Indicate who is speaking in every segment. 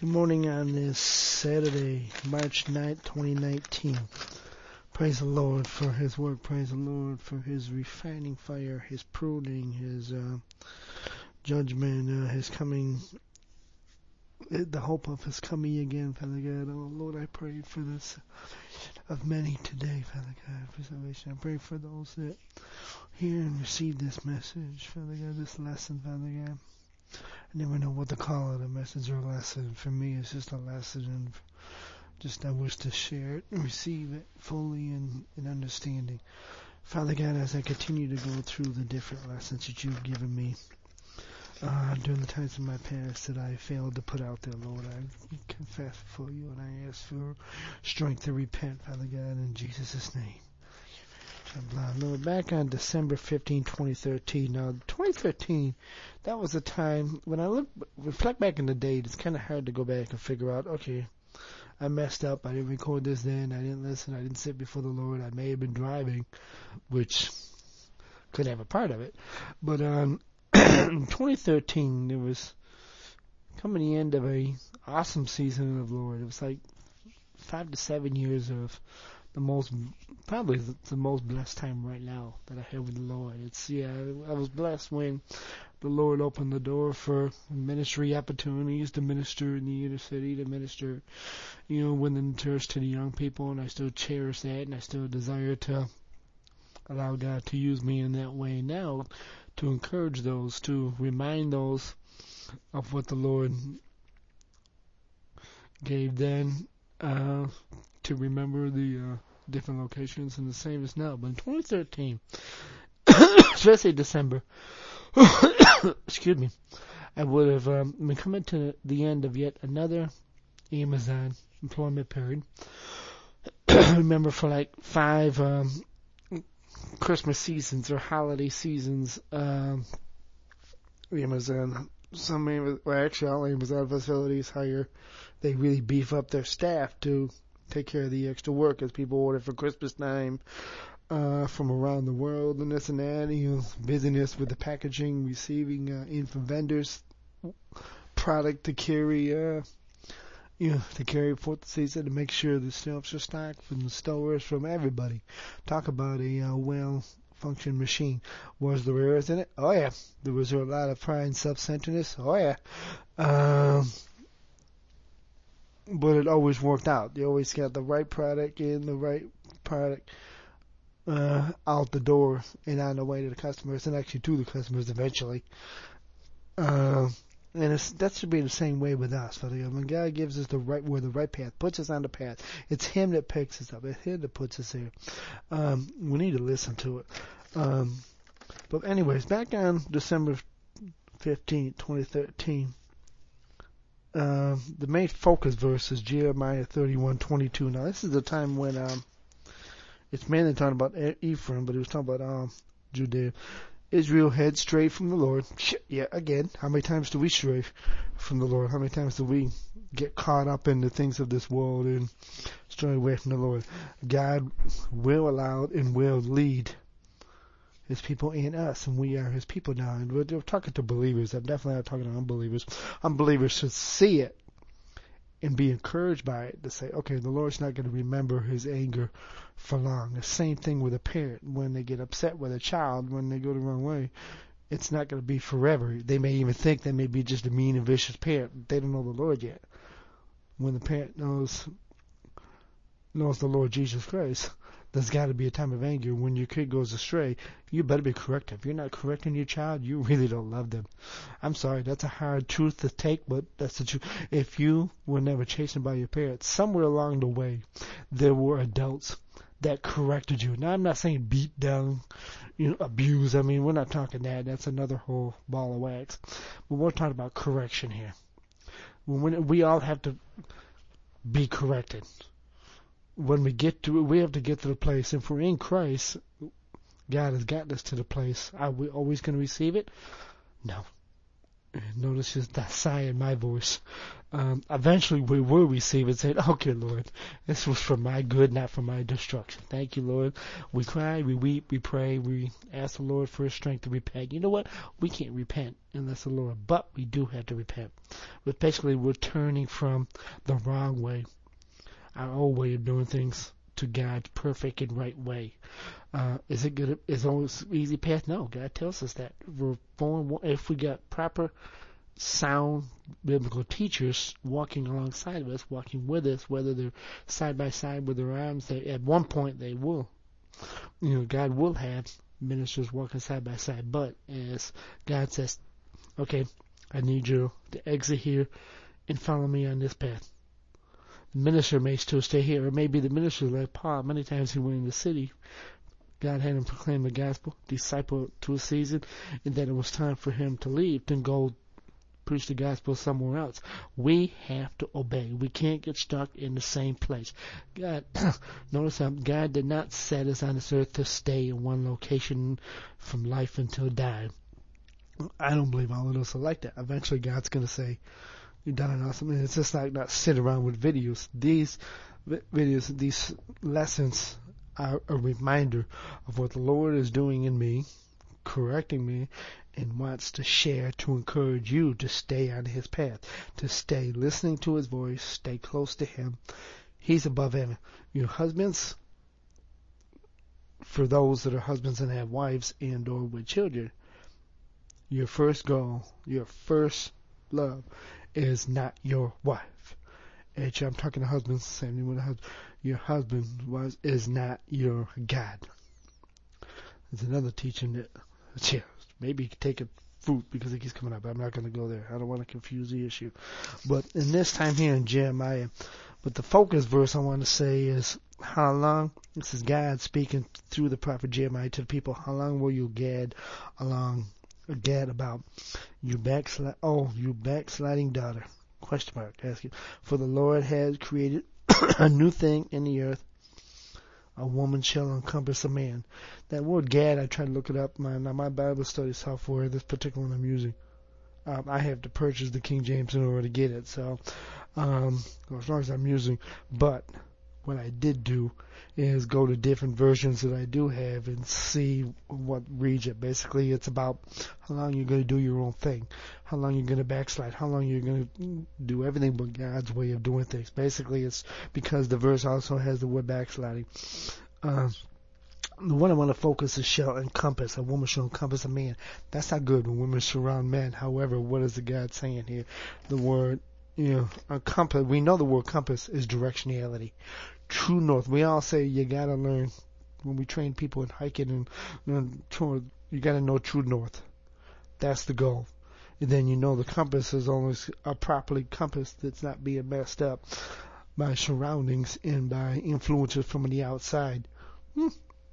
Speaker 1: Good morning on this Saturday, March 9th, 2019. Praise the Lord for His work. Praise the Lord for His refining fire, His pruning, His uh, judgment, uh, His coming, the hope of His coming again, Father God. Oh Lord, I pray for this of many today, Father God, for salvation. I pray for those that hear and receive this message, Father God, this lesson, Father God. I never know what to call it, a message or a lesson. For me, it's just a lesson, and just I wish to share it and receive it fully and in understanding. Father God, as I continue to go through the different lessons that you've given me uh, during the times of my past that I failed to put out there, Lord, I confess before you and I ask for strength to repent, Father God, in Jesus' name. Lord, back on December 15, 2013. Now, 2013, that was a time when I look, reflect back in the date, it's kind of hard to go back and figure out, okay, I messed up. I didn't record this then. I didn't listen. I didn't sit before the Lord. I may have been driving, which could have a part of it. But um, in 2013, there was coming the end of a awesome season of Lord. It was like five to seven years of the most probably the, most blessed time right now that I have with the Lord. It's yeah, I was blessed when the Lord opened the door for ministry opportunities to minister in the inner city, to minister, you know, within the church to the young people, and I still cherish that, and I still desire to allow God to use me in that way now, to encourage those, to remind those of what the Lord gave then. Uh, to remember the uh, different locations and the same as now. But in 2013, especially December, excuse me, I would have um, been coming to the end of yet another Amazon employment period. remember for like five um, Christmas seasons or holiday seasons, um, Amazon, some Amazon, well, actually all Amazon facilities hire, they really beef up their staff to take care of the extra work as people order for Christmas time uh, from around the world and this and that. You know, busyness with the packaging, receiving uh, in from vendors product to carry. Uh, you know, to carry forth the season to make sure the shelves are stocked from the stores, from everybody. Talk about a uh, well function machine. Was there errors in it? Oh yeah. There was a lot of pride and. Oh yeah. Um, but it always worked out. They always got the right product in, the right product uh, out the door and on the way to the customers, and actually to the customers eventually. Uh, and it's, that should be the same way with us. When God gives us the right where the right path, puts us on the path, it's Him that picks us up. It's Him that puts us there. Um, we need to listen to it. Um, but anyways, back on December 15, 2013, uh, the main focus verse is Jeremiah 31:22. Now this is the time when um, it's mainly talking about Ephraim, but it was talking about um, Judea. Israel had strayed from the Lord. Yeah, again, how many times do we stray from the Lord? How many times do we get caught up in the things of this world and stray away from the Lord? God will allow and will lead his people in us, and we are his people now. And we're, we're talking to believers. I'm definitely not talking to unbelievers. Unbelievers should see it and be encouraged by it to say, okay, the Lord's not going to remember his anger for long. The same thing with a parent when they get upset with a child when they go the wrong way. It's not going to be forever. They may even think they may be just a mean and vicious parent. They don't know the Lord yet. When the parent knows knows the Lord Jesus Christ, there's got to be a time of anger when your kid goes astray. You better be corrective. If you're not correcting your child, you really don't love them. I'm sorry, that's a hard truth to take, but that's the truth. If you were never chastened by your parents, somewhere along the way, there were adults that corrected you. Now, I'm not saying beat down, you know, abuse. I mean, we're not talking that. That's another whole ball of wax. But we're talking about correction here. When we all have to be corrected when we get to it, we have to get to the place. If we're in Christ, God has gotten us to the place. Are we always going to receive it? No. Notice just that sigh in my voice. Um, eventually we will receive it saying, okay, Lord, this was for my good, not for my destruction. Thank you, Lord. We cry, we weep, we pray, we ask the Lord for his strength to repent. You know what? We can't repent unless the Lord, but we do have to repent. But basically we're turning from the wrong way, our old way of doing things, to God's perfect and right way. Uh, is it good? Is it always easy path? No, God tells us that. We're if we got proper, sound biblical teachers walking alongside of us, walking with us, whether they're side by side with their arms, they, at one point they will. You know, God will have ministers walking side by side, but as God says, okay, I need you to exit here and follow me on this path. Minister may still stay here, or maybe the minister like Paul. Many times he went in the city God had him proclaim the gospel, disciple to a season, and then it was time for him to leave and go preach the gospel somewhere else. We have to obey. We can't get stuck in the same place. God, notice something. God did not set us on this earth to stay in one location from life until dying. I don't believe all of us are like that. Eventually, God's going to say, "You've done enough." I mean, it's just like not sit around with videos. These videos, these lessons are a reminder of what the Lord is doing in me, correcting me, and wants to share to encourage you to stay on His path, to stay listening to His voice, stay close to Him. He's above everything. Your husbands, for those that are husbands and have wives and or with children, your first goal, your first love is not your wife. And I'm talking to husbands, same thing with husband your husband was is not your God. There's another teaching that yeah, maybe take a fruit because it keeps coming up. I'm not going to go there. I don't want to confuse the issue. But in this time here in Jeremiah, but the focus verse I want to say is how long, this is God speaking through the prophet Jeremiah to the people, how long will you gad along, gad about you backslide, oh, you backsliding daughter? Question mark, asking. For the Lord has created a new thing in the earth. A woman shall encompass a man. That word Gad, I tried to look it up. My now my Bible study software, this particular one I'm using, um, I have to purchase the King James in order to get it. So, um, as long as I'm using, but what I did do is go to different versions that I do have and see what it. Basically, it's about how long you're going to do your own thing, how long you're going to backslide, how long you're going to do everything but God's way of doing things. Basically, it's because the verse also has the word backsliding. Uh, the one I want to focus is shall encompass. A woman shall encompass a man. That's not good when women surround men. However, what is the God saying here? The word, you know, compass. We know the word compass is directionality true north. We all say you gotta learn when we train people in hiking and, you gotta know true north. That's the goal. And then you know the compass is always a properly compass that's not being messed up by surroundings and by influences from the outside. Hmm.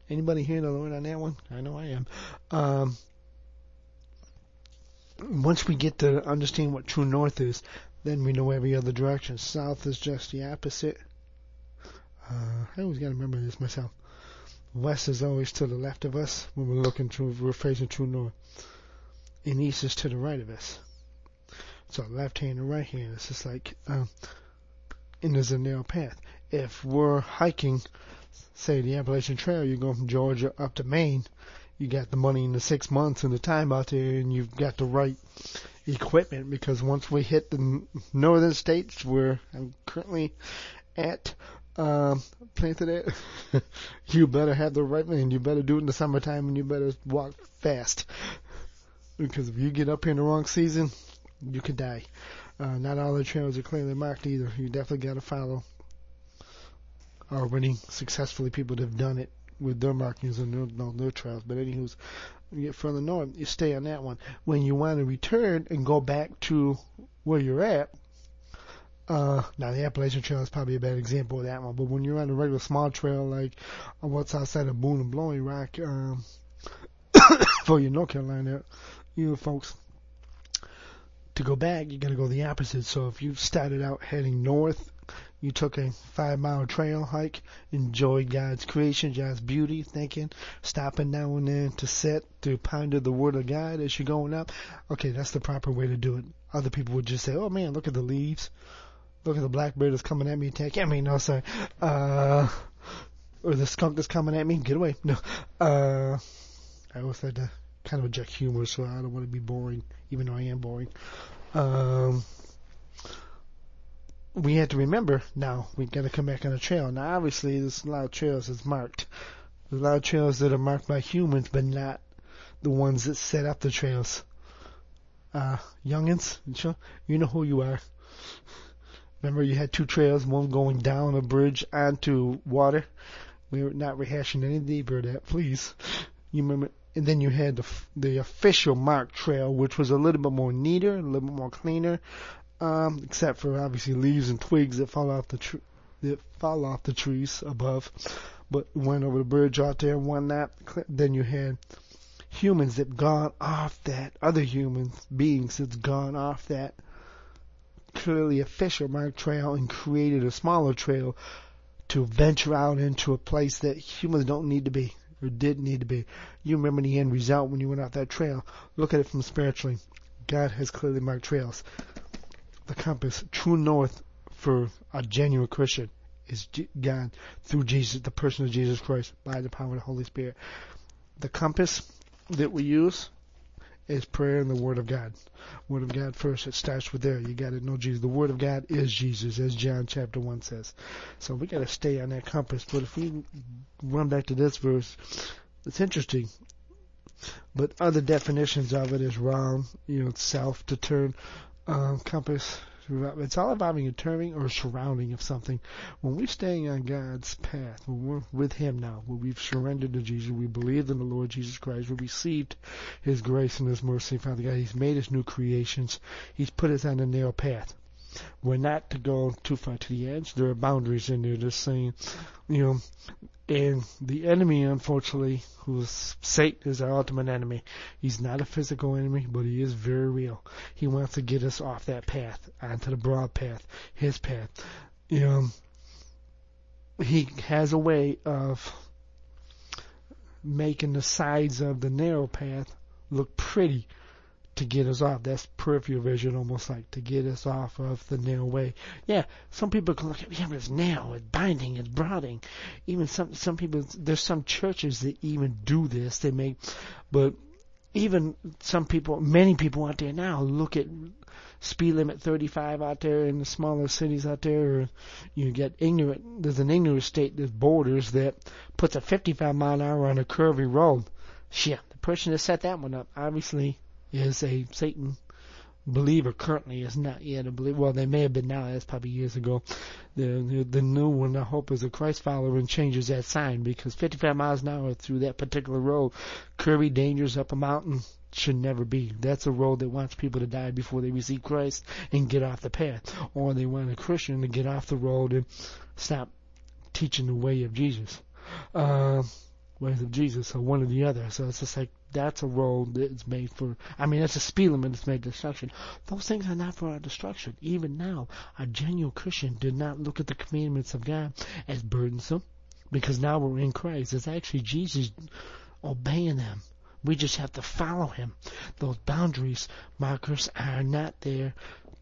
Speaker 1: Anybody hear the Lord on that one? I know I am. Um, once we get to understand what true north is, then we know every other direction. South is just the opposite. Uh, I always got to remember this myself. West is always to the left of us when we're looking through, we're facing true north. And east is to the right of us. So left hand and right hand. It's just like, um, and there's a narrow path. If we're hiking, say the Appalachian Trail, you go from Georgia up to Maine, you got the money in the six months and the time out there, and you've got the right equipment because once we hit the northern states, where I'm currently at, um, planted it, you better have the right man. You better do it in the summertime and you better walk fast. Because if you get up here in the wrong season, you could die. Uh, not all the trails are clearly marked either. You definitely got to follow already successfully people that have done it with their markings and their, their trails. But anywho's, you get further north, you stay on that one. When you want to return and go back to where you're at, uh, now the Appalachian Trail is probably a bad example of that one, but when you're on a regular small trail like what's outside of Boone and Blowing Rock, um, for your North Carolina, you know, folks, to go back, you got to go the opposite. So if you started out heading north, you took a five mile trail hike, enjoyed God's creation, God's beauty, thinking, stopping now and then to sit, to ponder the Word of God as you're going up. Okay, that's the proper way to do it. Other people would just say, oh man, look at the leaves. Look at the blackbird that's coming at me, attack. I mean, no, sorry. Uh, or the skunk that's coming at me, get away. No. Uh, I always had to kind of inject humor, so I don't want to be boring, even though I am boring. Um, we had to remember now we got to come back on the trail. Now, obviously, there's a lot of trails that's marked. There's a lot of trails that are marked by humans, but not the ones that set up the trails. Uh, youngins, you know who you are. Remember, you had two trails, one going down a bridge onto water. We are not rehashing any deeper that, please. You remember, and then you had the the official marked trail, which was a little bit more neater, a little bit more cleaner, um, except for obviously leaves and twigs that fall off the tr- that fall off the trees above. But went over the bridge out there won that. Then you had humans that gone off that, other humans, beings that's gone off that clearly official marked trail and created a smaller trail to venture out into a place that humans don't need to be or didn't need to be. You remember the end result when you went out that trail. Look at it from spiritually. God has clearly marked trails the compass, true north for a genuine Christian is God through Jesus, the person of Jesus Christ, by the power of the Holy Spirit. The compass that we use is prayer and the Word of God. Word of God first. It starts with there. You got to know Jesus. The Word of God is Jesus, as John chapter one says. So we got to stay on that compass. But if we run back to this verse, it's interesting. But other definitions of it is wrong. You know, self to turn uh, compass. It's all about being a turning or surrounding of something. When we're staying on God's path, when we're with Him now, when we've surrendered to Jesus, we believe in the Lord Jesus Christ, we received His grace and His mercy, Father God. He's made us new creations. He's put us on a narrow path. We're not to go too far to the edge. There are boundaries in there. Just saying, you know, and the enemy, unfortunately, who's Satan, is our ultimate enemy. He's not a physical enemy, but he is very real. He wants to get us off that path, onto the broad path, his path. Know, he has a way of making the sides of the narrow path look pretty to get us off. That's peripheral vision, almost like to get us off of the narrow way. Yeah, some people can look at yeah, but it's narrow, it's binding, it's broadening. Even some some people, there's some churches that even do this. They make, but even some people, many people out there now look at speed limit 35 out there in the smaller cities out there, you get ignorant. There's an ignorant state, there's borders that puts a 55 mile an hour on a curvy road. Shit, the person that set that one up obviously is a Satan believer currently is not yet a believer. Well, they may have been now. That's probably years ago. The the new one, I hope, is a Christ follower and changes that sign because 55 miles an hour through that particular road, curvy, dangerous up a mountain should never be. That's a road that wants people to die before they receive Christ and get off the path, or they want a Christian to get off the road and stop teaching the way of Jesus. Uh, ways of Jesus, or one or the other. So it's just like that's a road that's made for. I mean, that's a speed limit that's made destruction. Those things are not for our destruction. Even now, a genuine Christian did not look at the commandments of God as burdensome, because now we're in Christ. It's actually Jesus obeying them. We just have to follow Him. Those boundaries markers are not there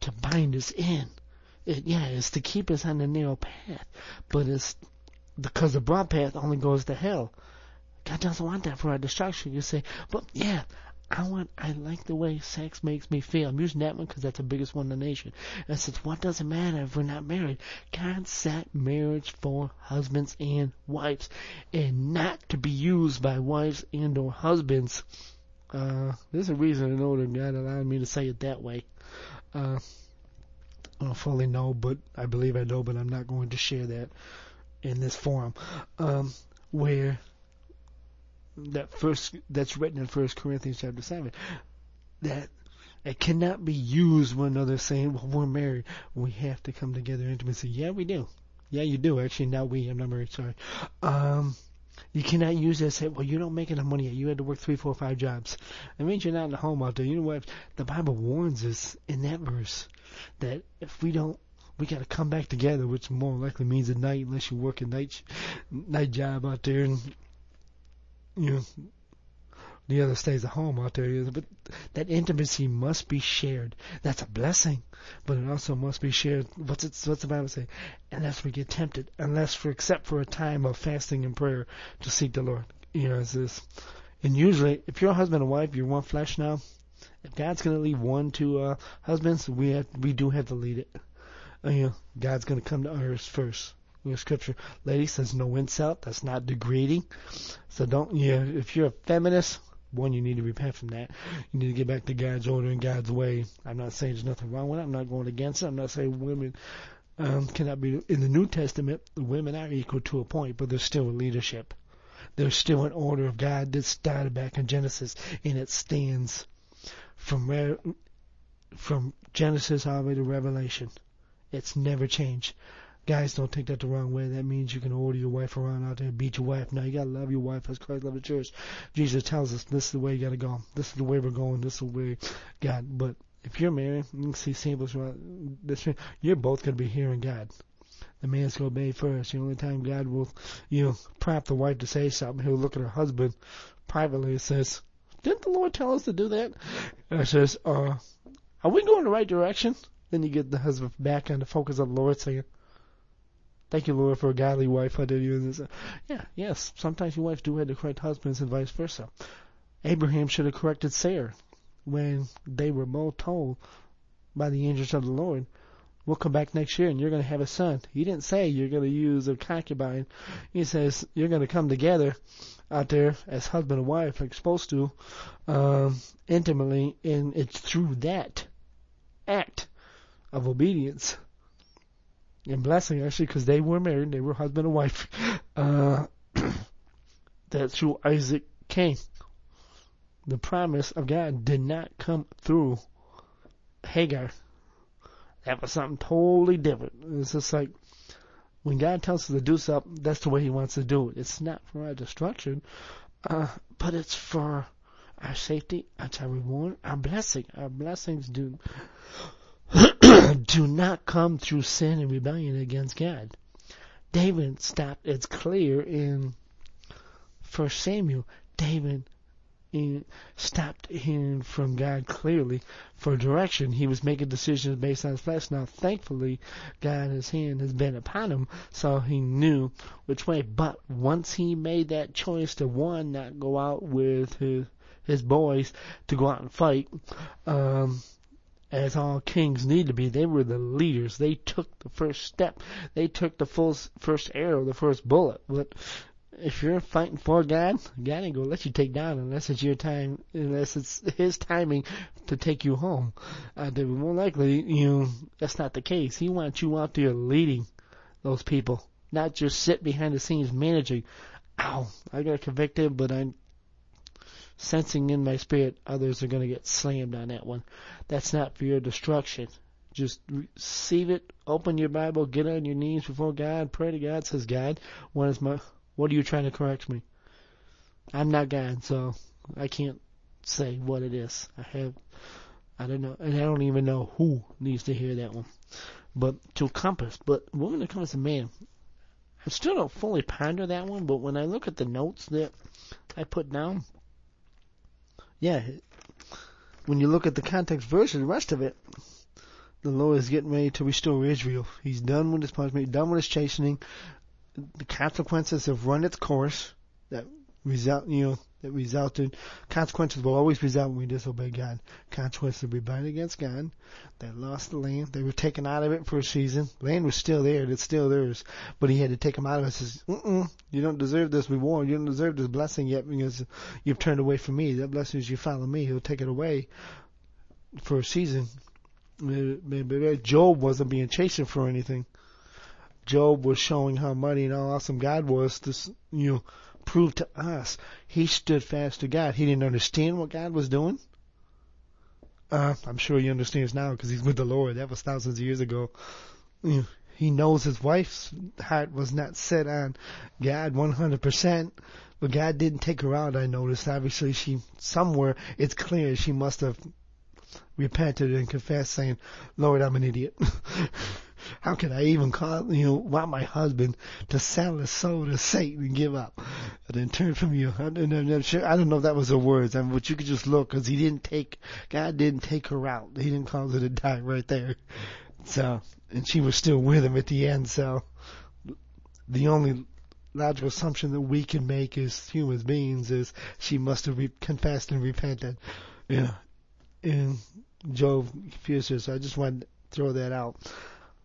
Speaker 1: to bind us in. It, yeah, it's to keep us on the narrow path, but it's because the broad path only goes to hell. God doesn't want that for our destruction. You say, but yeah, I want, I like the way sex makes me feel. I'm using that one because that's the biggest one in the nation. And says, what does it matter if we're not married? God set marriage for husbands and wives, and not to be used by wives and or husbands. Uh, there's a reason in order God allowed me to say it that way. Uh, I don't fully know, but I believe I know, but I'm not going to share that in this forum. Um, where that first that's written in First Corinthians chapter seven that it cannot be used when another saying, "Well, we're married. We have to come together in intimacy." Yeah, we do. Yeah, you do. Actually, not we. I'm not married. Sorry. Um, You cannot use that say, well, you don't make enough money yet. You had to work three, four, five jobs. That means you're not in the home out there. You know what? The Bible warns us in that verse that if we don't, we got to come back together, which more likely means at night, unless you work a night night job out there, and you know the other stays at home out there. But that intimacy must be shared. That's a blessing, but it also must be shared. What's it, what's the Bible say? Unless we get tempted, unless for except for a time of fasting and prayer to seek the Lord. You know, it's this. And usually, if you're a husband and wife, you're one flesh now. If God's going to leave one to uh, husbands, we have, we do have to lead it. Uh, you know, God's going to come to ours first. In scripture, ladies, says no insult. That's not degrading. So don't, yeah, if you're a feminist, one, you need to repent from that. You need to get back to God's order and God's way. I'm not saying there's nothing wrong with it. I'm not going against it. I'm not saying women um, cannot be. In the New Testament, women are equal to a point, but there's still a leadership. There's still an order of God that started back in Genesis, and it stands from from Genesis all the way to Revelation. It's never changed. Guys, don't take that the wrong way. That means you can order your wife around out there and beat your wife. No, you gotta love your wife as Christ loved the church. Jesus tells us this is the way you gotta go. This is the way we're going. This is the way God. But if you're married, you can see samples this. You're both gonna be hearing God. The man's gonna obey first. The only time God will, you know, prompt the wife to say something, he'll look at her husband privately and says, "Didn't the Lord tell us to do that?" And I says, "Uh, are we going the right direction?" Then you get the husband back on the focus of the Lord, saying, Thank you, Lord, for a godly wife I did you. Yeah, yes. Sometimes your wife do have to correct husbands and vice versa. Abraham should have corrected Sarah when they were both told by the angels of the Lord, we'll come back next year and you're going to have a son. He didn't say you're going to use a concubine. He says you're going to come together out there as husband and wife like supposed to, um, intimately, and it's through that act of obedience and blessing actually because they were married, they were husband and wife. Uh, that through Isaac came. The promise of God did not come through Hagar. That was something totally different. It's just like when God tells us to do something, that's the way He wants to do it. It's not for our destruction, uh, but it's for our safety, our reward, our blessing. Our blessings do do not come through sin and rebellion against God. David stopped, it's clear in First Samuel, David stopped hearing from God clearly for direction. He was making decisions based on his flesh. Now, thankfully, God's hand has been upon him, so he knew which way. But once he made that choice to one, not go out with his his boys to go out and fight, um, as all kings need to be. They were the leaders. They took the first step. They took the full first arrow, the first bullet. But if you're fighting for God, God ain't gonna let you take down unless it's your time, unless it's His timing to take you home. Uh, more likely, you know, that's not the case. He wants you out there leading those people, not just sit behind the scenes managing. Ow, I got convicted, but I'm sensing in my spirit others are going to get slammed on that one. That's not for your destruction. Just receive it, open your Bible, get on your knees before God, pray to God, says God, what is my, what are you trying to correct me? I'm not God, so I can't say what it is. I have, I don't know, and I don't even know who needs to hear that one. But to compass, but woman that comes to man, I still don't fully ponder that one, but when I look at the notes that I put down, yeah, when you look at the context verse and the rest of it, the Lord is getting ready to restore Israel. He's done with his punishment, done with his chastening. The consequences have run its course. That result, you know, that resulted. Consequences will always result when we disobey God. Consequences rebellion against God. They lost the land. They were taken out of it for a season. Land was still there. It's still theirs. But he had to take them out of it. Says, Mm-mm, you don't deserve this reward. You don't deserve this blessing yet because you've turned away from me. That blessing is you follow me. He'll take it away for a season. Job wasn't being chastened for anything. Job was showing how mighty and how awesome God was to, you know, prove to us he stood fast to God. He didn't understand what God was doing. Uh, I'm sure he understands now because he's with the Lord. That was thousands of years ago. he knows his wife's heart was not set on God 100%, but God didn't take her out, I noticed. Obviously, she, somewhere, it's clear she must have repented and confessed saying, Lord, I'm an idiot. How can I even call, you know, want my husband to sell his soul to Satan and give up and then turn from you? I don't, know if that was the words, I mean, but you could just look because he didn't take, God didn't take her out. He didn't cause her to die right there. So, and she was still with him at the end. So, the only logical assumption that we can make as human beings is she must have re- confessed and repented. Yeah. And Job confused So I just wanted to throw that out.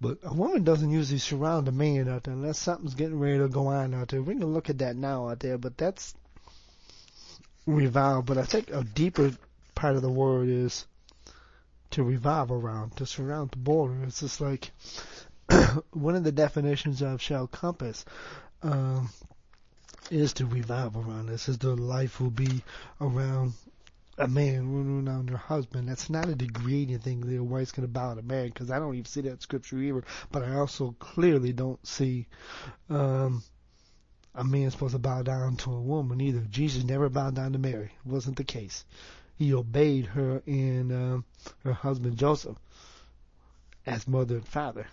Speaker 1: But a woman doesn't usually surround a man out there unless something's getting ready to go on out there. We can look at that now out there, but that's revolve. But I think a deeper part of the word is to revolve around, to surround the border. It's just like one of the definitions of shell compass um, is to revolve around. This is the life will be around a man around their husband. That's not a degrading thing that a wife's going to bow to a man because I don't even see that scripture either. But I also clearly don't see um, a man supposed to bow down to a woman either. Jesus never bowed down to Mary. It wasn't the case. He obeyed her and um, her husband Joseph as mother and father.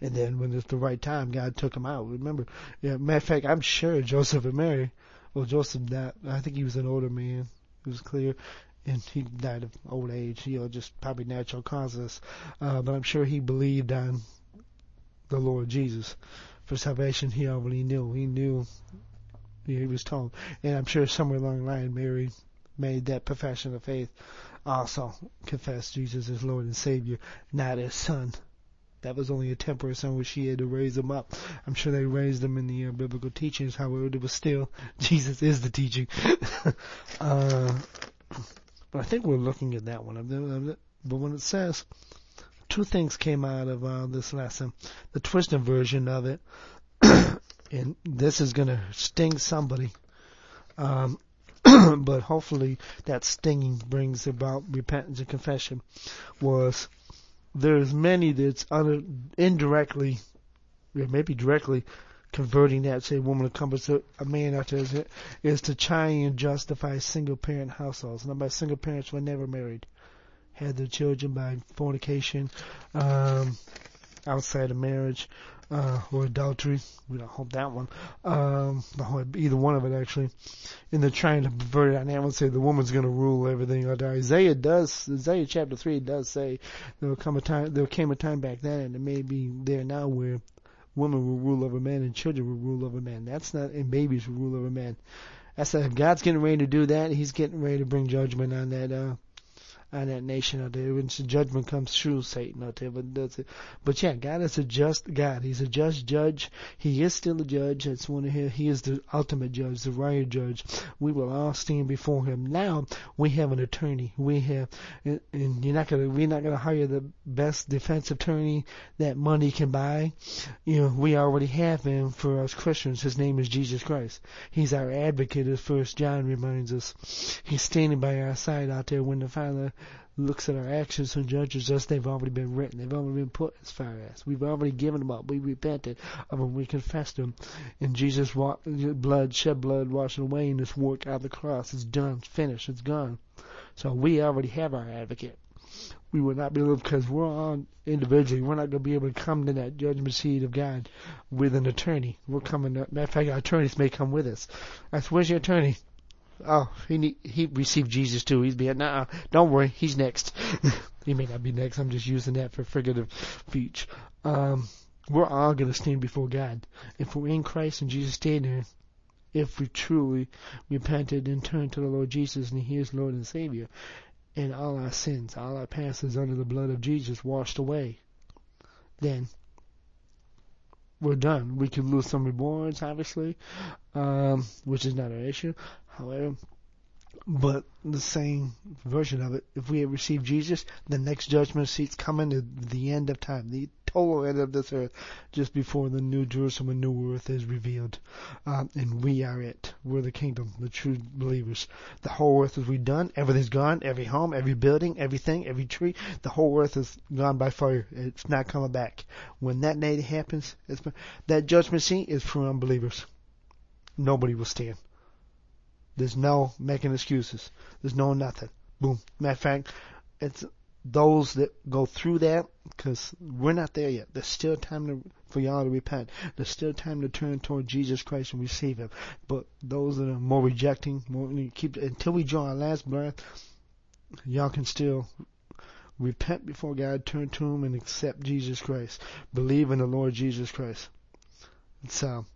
Speaker 1: And then when it's the right time, God took him out. Remember, yeah, matter of fact, I'm sure Joseph and Mary, well, Joseph, that I think he was an older man. It was clear, and he died of old age. You know, just probably natural causes. Uh, but I'm sure he believed on the Lord Jesus for salvation. He already knew. He knew. He was told, and I'm sure somewhere along the line, Mary made that profession of faith. Also confessed Jesus as Lord and Savior, not as Son. That was only a temporary son where she had to raise him up. I'm sure they raised him in the uh, biblical teachings, however, it was still, Jesus is the teaching. uh, but I think we're looking at that one. But when it says, two things came out of uh, this lesson. The twisted version of it, and this is going to sting somebody. Um, but hopefully that stinging brings about repentance and confession was there's many that's un- indirectly, maybe directly, converting that, say, woman to come to a man out there is, is to try and justify single parent households. By single parents were never married, had their children by fornication, um, outside of marriage, uh, or adultery. We don't hope that one. Um, either one of it actually. And they're trying to pervert it. And I would say the woman's going to rule everything. Isaiah does, Isaiah chapter 3 does say there will come a time, there came a time back then, and it may be there now where women will rule over men and children will rule over men. That's not, and babies will rule over men. That's that God's getting ready to do that. He's getting ready to bring judgment on that, uh, on that nation out there. When judgment comes through Satan out there, but it. But yeah, God is a just God. He's a just judge. He is still a judge. That's one of his, He is the ultimate judge, the right judge. We will all stand before Him. Now we have an attorney. We have, and you're not gonna, we're not gonna hire the best defense attorney that money can buy. You know, we already have him for us Christians. His name is Jesus Christ. He's our advocate, as First John reminds us. He's standing by our side out there when the Father looks at our actions and judges us, they've already been written. They've already been put as far as. We've already given them up. We repented of them. We confessed them. And Jesus' blood, shed blood, washed away in this work out of the cross. It's done. It's finished. It's gone. So we already have our advocate. We will not be able, because we're on individually, we're not going to be able to come to that judgment seat of God with an attorney. We're coming, matter of fact, our attorneys may come with us. That's, where's your attorney? Oh, he he received Jesus too. He's being, nah, don't worry, he's next. he may not be next. I'm just using that for figurative speech. Um, we're all gonna stand before God if we're in Christ and Jesus stayed there. If we truly repented and turned to the Lord Jesus and He is Lord and Savior, and all our sins, all our past is under the blood of Jesus washed away, then we're done. We could lose some rewards, obviously, um, which is not an issue. However, but the same version of it, if we have received Jesus, the next judgment seat's coming at the end of time, the total end of this earth just before the new Jerusalem and new earth is revealed. Um, and we are it. We're the kingdom, the true believers. The whole earth is redone. Everything's gone. Every home, every building, everything, every tree. The whole earth is gone by fire. It's not coming back. When that day happens, that judgment seat is for unbelievers. Nobody will stand. There's no making excuses. There's no nothing. Boom. Matter of fact, it's those that go through that because we're not there yet. There's still time to, for y'all to repent. There's still time to turn toward Jesus Christ and receive Him. But those that are more rejecting, more keep until we draw our last breath, y'all can still repent before God, turn to Him, and accept Jesus Christ. Believe in the Lord Jesus Christ. So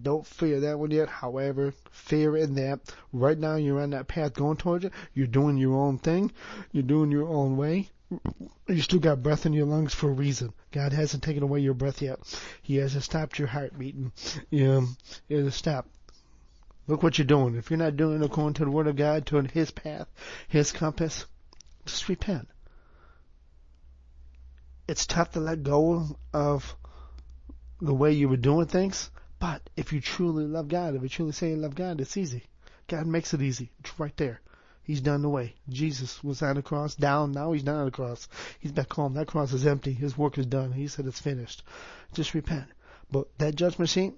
Speaker 1: don't fear that one yet. However, fear in that right now you're on that path going towards it. You're doing your own thing. You're doing your own way. You still got breath in your lungs for a reason. God hasn't taken away your breath yet. He hasn't stopped your heart beating. You he hasn't stopped. Look what you're doing. If you're not doing it according to the Word of God, to His path, His compass, just repent. It's tough to let go of the way you were doing things, but if you truly love God, if you truly say you love God, it's easy. God makes it easy. It's right there. He's done the way. Jesus was on the cross, down, now he's not on the cross. He's back home. That cross is empty. His work is done. He said it's finished. Just repent. But that judgment seat,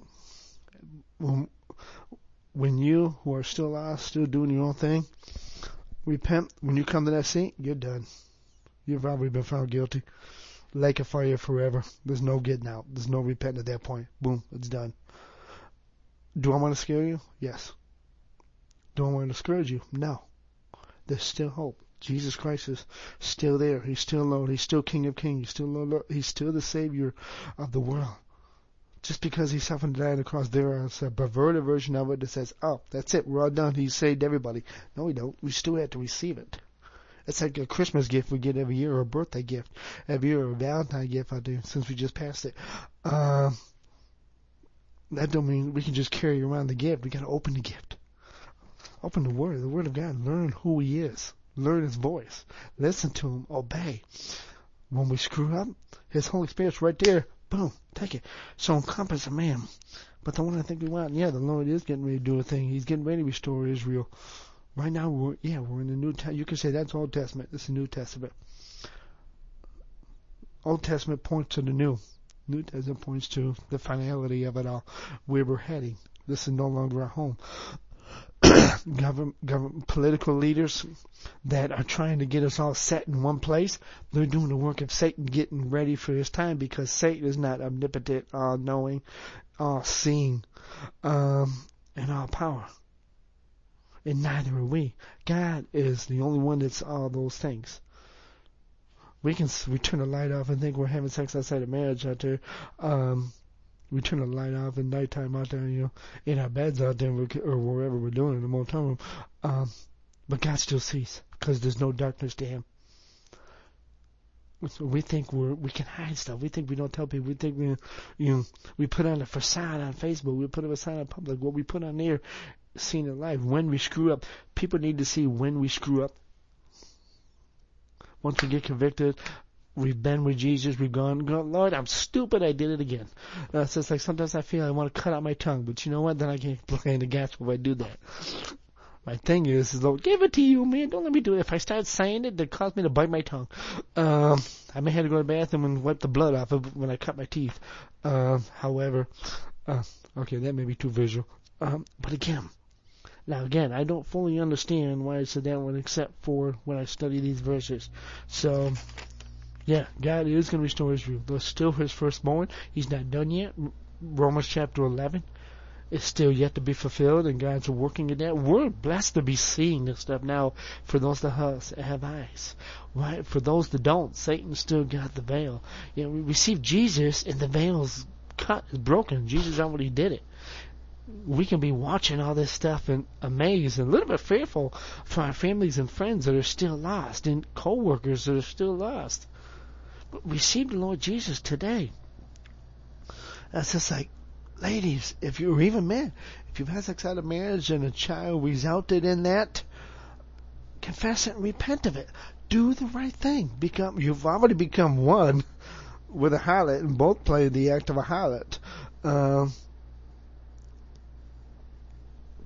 Speaker 1: when, when you who are still lost, still doing your own thing, repent. When you come to that seat, you're done. You've already been found guilty. Lake of fire forever. There's no getting out. There's no repenting at that point. Boom, it's done. Do I want to scare you? Yes. Do I want to discourage you? No. There's still hope. Jesus Christ is still there. He's still Lord. He's still King of Kings. He's still Lord. He's still the Savior of the world. Just because he suffered and died on the cross, there is a perverted version of it that says, "Oh, that's it. We're all done. He saved everybody." No, we don't. We still have to receive it. It's like a Christmas gift we get every year, or a birthday gift every year, or a Valentine gift. I do since we just passed it. Uh, that don't mean we can just carry around the gift. We got to open the gift. Open the Word, the Word of God. Learn who He is. Learn His voice. Listen to Him. Obey. When we screw up, His Holy Spirit's right there. Boom. Take it. So encompass a man. But the one I think we want, yeah, the Lord is getting ready to do a thing. He's getting ready to restore Israel. Right now, we're, yeah, we're in the New Testament. You can say that's Old Testament. This is New Testament. Old Testament points to the New. New Testament points to the finality of it all, where we're heading. This is no longer our home. government, government, political leaders that are trying to get us all set in one place. They're doing the work of Satan, getting ready for his time because Satan is not omnipotent, all-knowing, all-seeing, um, and all-power. And neither are we. God is the only one that's all those things. We can we turn the light off and think we're having sex outside of marriage out there. Um, we turn the light off at nighttime out there, you know, in our beds out there or wherever we're doing in the motel room. Um, but God still sees because there's no darkness to Him. So we think we're we can hide stuff. We think we don't tell people. We think we you know we put on a facade on Facebook. We put a facade in public. What we put on there, seen in life. When we screw up, people need to see when we screw up. Once we get convicted, We've been with Jesus. We've gone, Lord, I'm stupid. I did it again. Uh, so it's like sometimes I feel I want to cut out my tongue, but you know what? Then I can't play the gospel if I do that. My thing is, is Lord, give it to you, man. Don't let me do it. If I start saying it, it cause me to bite my tongue. Um, I may have to go to the bathroom and wipe the blood off of when I cut my teeth. Um, however, uh, okay, that may be too visual. Um, but again, now again, I don't fully understand why I said that one except for when I study these verses. So, yeah, God is going to restore Israel. There's still his firstborn. He's not done yet. Romans chapter 11 is still yet to be fulfilled, and God's working in that. We're blessed to be seeing this stuff now for those that have eyes. Right? For those that don't, Satan still got the veil. You know, we receive Jesus, and the veil's cut, is broken. Jesus already did it we can be watching all this stuff and amazed and a little bit fearful for our families and friends that are still lost and co-workers that are still lost But we see the Lord Jesus today. That's just like, ladies, if you're even men, if you've had sex out of marriage and a child resulted in that, confess it and repent of it. Do the right thing. Become, you've already become one with a harlot, and both play the act of a harlot. Um,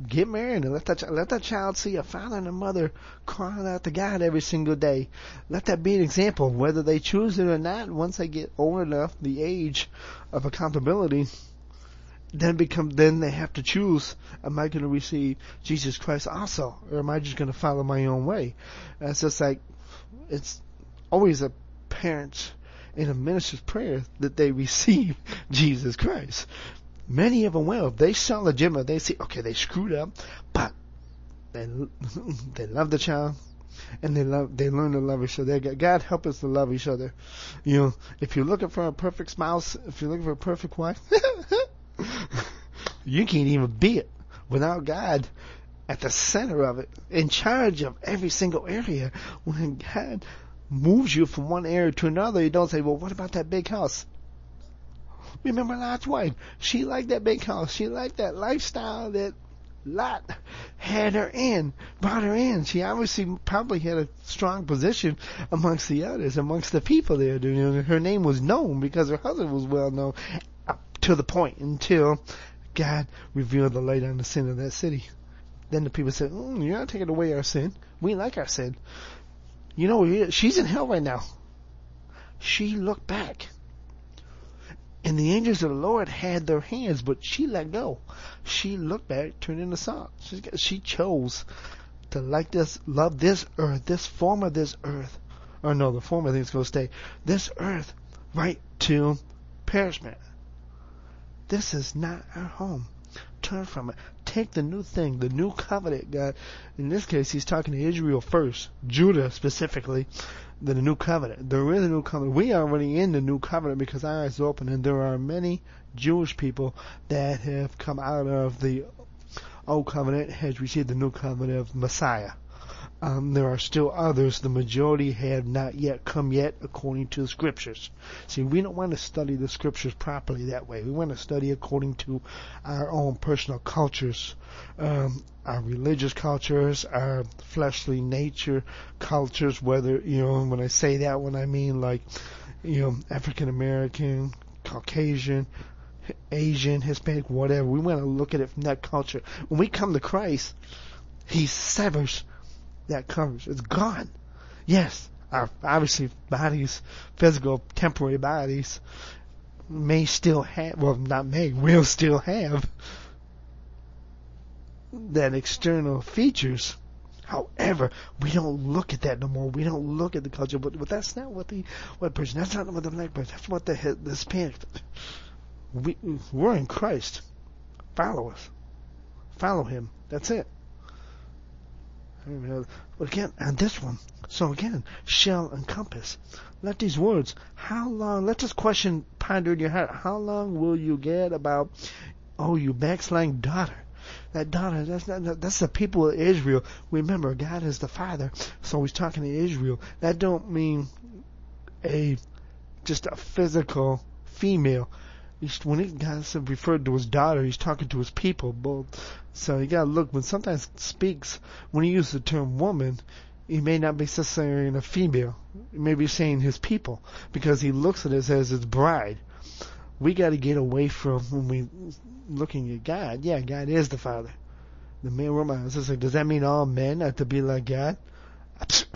Speaker 1: get married and let that let that child see a father and a mother crying out to God every single day. Let that be an example, whether they choose it or not. Once they get old enough, the age of accountability, then become then they have to choose: Am I going to receive Jesus Christ also, or am I just going to follow my own way? And it's just like it's always a parent's in a minister's prayer that they receive Jesus Christ. Many of them will. If they sound legitimate, they say, okay, they screwed up, but they they love the child, and they love they learn to love each other. God help us to love each other. You know, if you're looking for a perfect spouse, if you're looking for a perfect wife, you can't even be it without God at the center of it, in charge of every single area. When God moves you from one area to another, you don't say, well, what about that big house? Remember Lot's wife? She liked that big house. She liked that lifestyle that Lot had her in, brought her in. She obviously probably had a strong position amongst the others, amongst the people there. Her name was known because her husband was well known up to the point until God revealed the light on the sin of that city. Then the people said, mm, "You're not taking away our sin. We like our sin." You know, she's in hell right now. She looked back. And the angels of the Lord had their hands, but she let go. She looked back, turned into salt. She, she chose to like this, love this earth, this form of this earth. Or no, the form of things going to stay. This earth, right to perishment. This is not our home. Turn from it. Take the new thing, the new covenant, God. In this case, he's talking to Israel first, Judah specifically, the new covenant. There is a new covenant. We are already in the new covenant because our eyes are open, and there are many Jewish people that have come out of the old covenant, has received the new covenant of Messiah. Um, there are still others. The majority have not yet come yet, according to the scriptures. See, we don't want to study the scriptures properly that way. We want to study according to our own personal cultures, um, our religious cultures, our fleshly nature cultures. Whether you know, when I say that, when I mean like, you know, African American, Caucasian, Asian, Hispanic, whatever. We want to look at it from that culture. When we come to Christ, He severs that covers. It's gone. Yes, our obviously bodies, physical, temporary bodies, may still have, well, not may, will still have that external features. However, we don't look at that no more. We don't look at the culture, but, but that's not what the what person. That's not what the black person. That's what the the Hispanic. We we're in Christ. Follow us. Follow Him. That's it. But again, and this one. So again, shall encompass. Let these words, how long, let this question ponder in your heart. How long will you get about, oh, you backsliding daughter? That daughter, that's not, that's the people of Israel. Remember, God is the father, so he's talking to Israel. That don't mean a, just a physical female. When he, God referred to his daughter, he's talking to his people, both so you gotta look when sometimes speaks when he uses the term woman, he may not be necessarily a female. He may be saying his people because he looks at us as his bride. We got to get away from when we looking at God. Yeah, God is the Father. The man woman. It's like, does that mean all men have to be like God?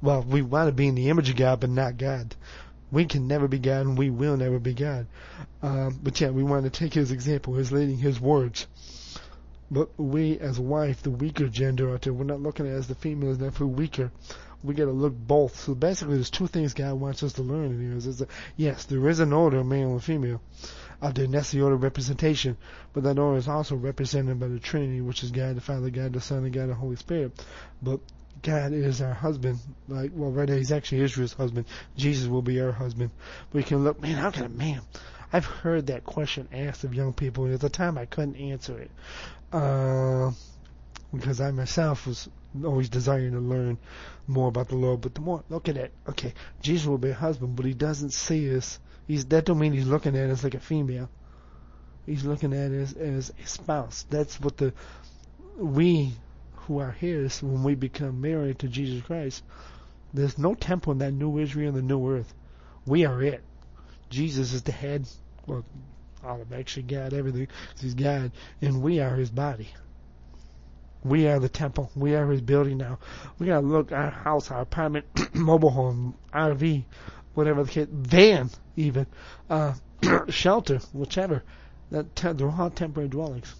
Speaker 1: Well, we want to be in the image of God, but not God. We can never be God, and we will never be God. Um, but yeah, we want to take His example, His leading, His words. But we, as wife, the weaker gender, are to, we're not looking at as the female is therefore weaker. We got to look both. So basically, there's two things God wants us to learn in here. Is that, yes, there is an order, male and female, out there, that's the order of representation. But that order is also represented by the Trinity, which is God the Father, God the Son, and God the Holy Spirit. But God is our husband. Like, well, right now he's actually Israel's husband. Jesus will be our husband. We can look, man, how can a man? I've heard that question asked of young people, and at the time I couldn't answer it uh, because I myself was always desiring to learn more about the Lord. But the more look at it, okay, Jesus will be a husband, but he doesn't see us. He's that don't mean he's looking at us like a female. He's looking at us as a spouse. That's what the we who are his when we become married to Jesus Christ. There's no temple in that new Israel and the new earth. We are it. Jesus is the head. Well, all of actually God, everything. He's God, and we are His body. We are the temple. We are His building now. We gotta look our house, our apartment, mobile home, RV, whatever the case, van, even, uh, shelter, whichever. That te- they're all temporary dwellings.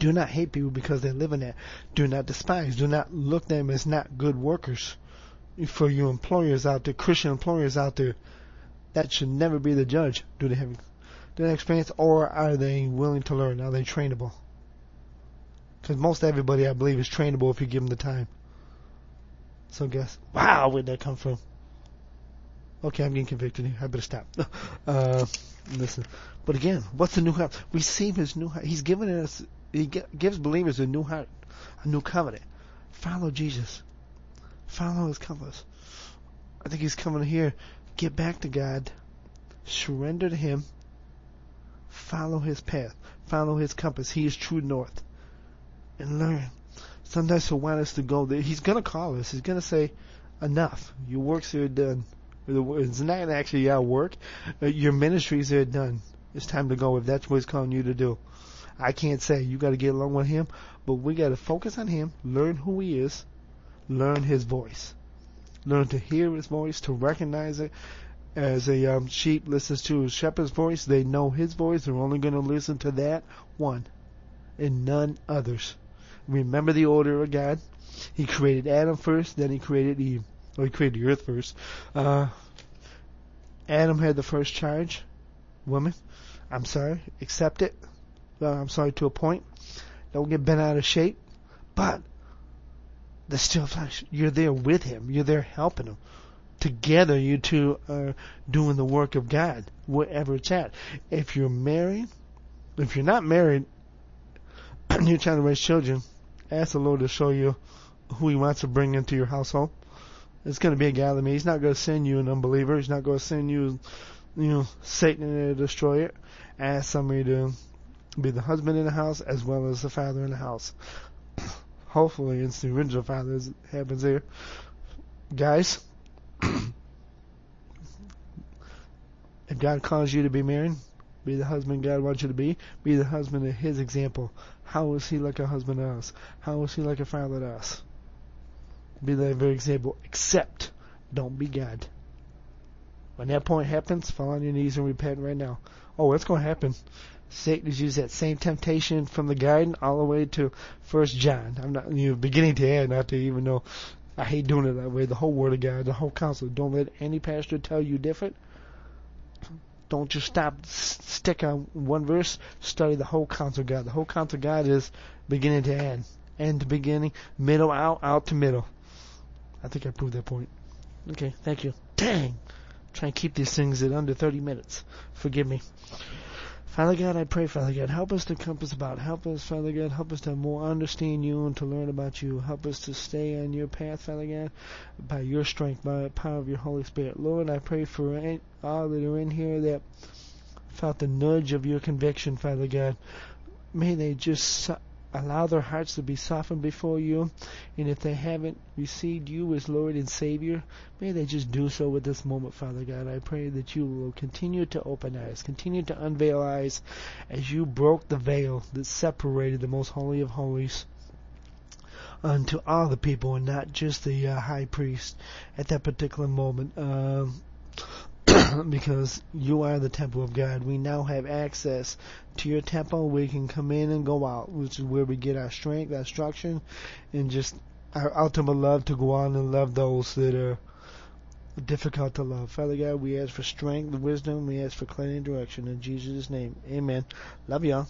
Speaker 1: Do not hate people because they live in it. Do not despise. Do not look them as not good workers. For you employers out there, Christian employers out there, that should never be the judge. Do they have do they experience or are they willing to learn? Are they trainable? Because most everybody, I believe, is trainable if you give them the time. So guess, wow, where'd that come from? Okay, I'm getting convicted here. I better stop. Uh, listen. But again, what's the new heart? Receive his new heart. He's given us, he gives believers a new heart, a new covenant. Follow Jesus. Follow his compass. I think he's coming here. Get back to God. Surrender to him. Follow his path. Follow his compass. He is true north. And learn. Sometimes he'll want us to go there. He's to call us. He's to say, enough. Your works are done. It's not actually our work. Uh, your ministries are done. It's time to go if that's what he's calling you to do. I can't say you got to get along with him, but we got to focus on him, learn who he is, learn his voice, learn to hear his voice, to recognize it. As a um, sheep listens to a shepherd's voice, they know his voice. They're only going to listen to that one and none others. Remember the order of God. He created Adam first, then he created Eve. Well, he created the earth first. Uh, Adam had the first charge. Woman, I'm sorry, accept it. I'm sorry to a point. Don't get bent out of shape. But the still flesh. You're there with him. You're there helping him. Together, you two are doing the work of God, wherever it's at. If you're married, if you're not married, and you're trying to raise children, ask the Lord to show you who He wants to bring into your household. It's going to be a me. He's not going to send you an unbeliever. He's not going to send you, you know, Satan to destroy it. Ask somebody to be the husband in the house as well as the father in the house. Hopefully, it's the original father that happens here. Guys, if God calls you to be married, be the husband God wants you to be. Be the husband of His example. How is He like a husband to us? How is He like a father to us? Be that very example. Except, don't be God. When that point happens, fall on your knees and repent right now. Oh, it's going to happen. Satan has used that same temptation from the garden all the way to First John. I'm not you know, beginning to add, not to even know. I hate doing it that way. The whole Word of God, the whole counsel. Don't let any pastor tell you different. Don't just stop, stick on one verse. Study the whole counsel of God. The whole counsel of God is beginning to end, end to beginning, middle out, out to middle. I think I proved that point. Okay, thank you. Dang! Try and keep these things at under 30 minutes. Forgive me. Father God, I pray, Father God, help us to compass about. Help us, Father God, help us to more understand you and to learn about you. Help us to stay on your path, Father God, by your strength, by the power of your Holy Spirit. Lord, I pray for all that are in here that felt the nudge of your conviction, Father God. May they just allow their hearts to be softened before you. And if they haven't received you as Lord and Savior, may they just do so with this moment, Father God. I pray that you will continue to open eyes, continue to unveil eyes as you broke the veil that separated the most holy of holies unto all the people and not just the uh, high priest at that particular moment. Um, because you are the temple of God. We now have access to your temple. We can come in and go out, which is where we get our strength, our instruction, and just our ultimate love to go on and love those that are difficult to love. Father God, we ask for strength, wisdom. We ask for clarity and direction. In Jesus' name, amen. Love y'all.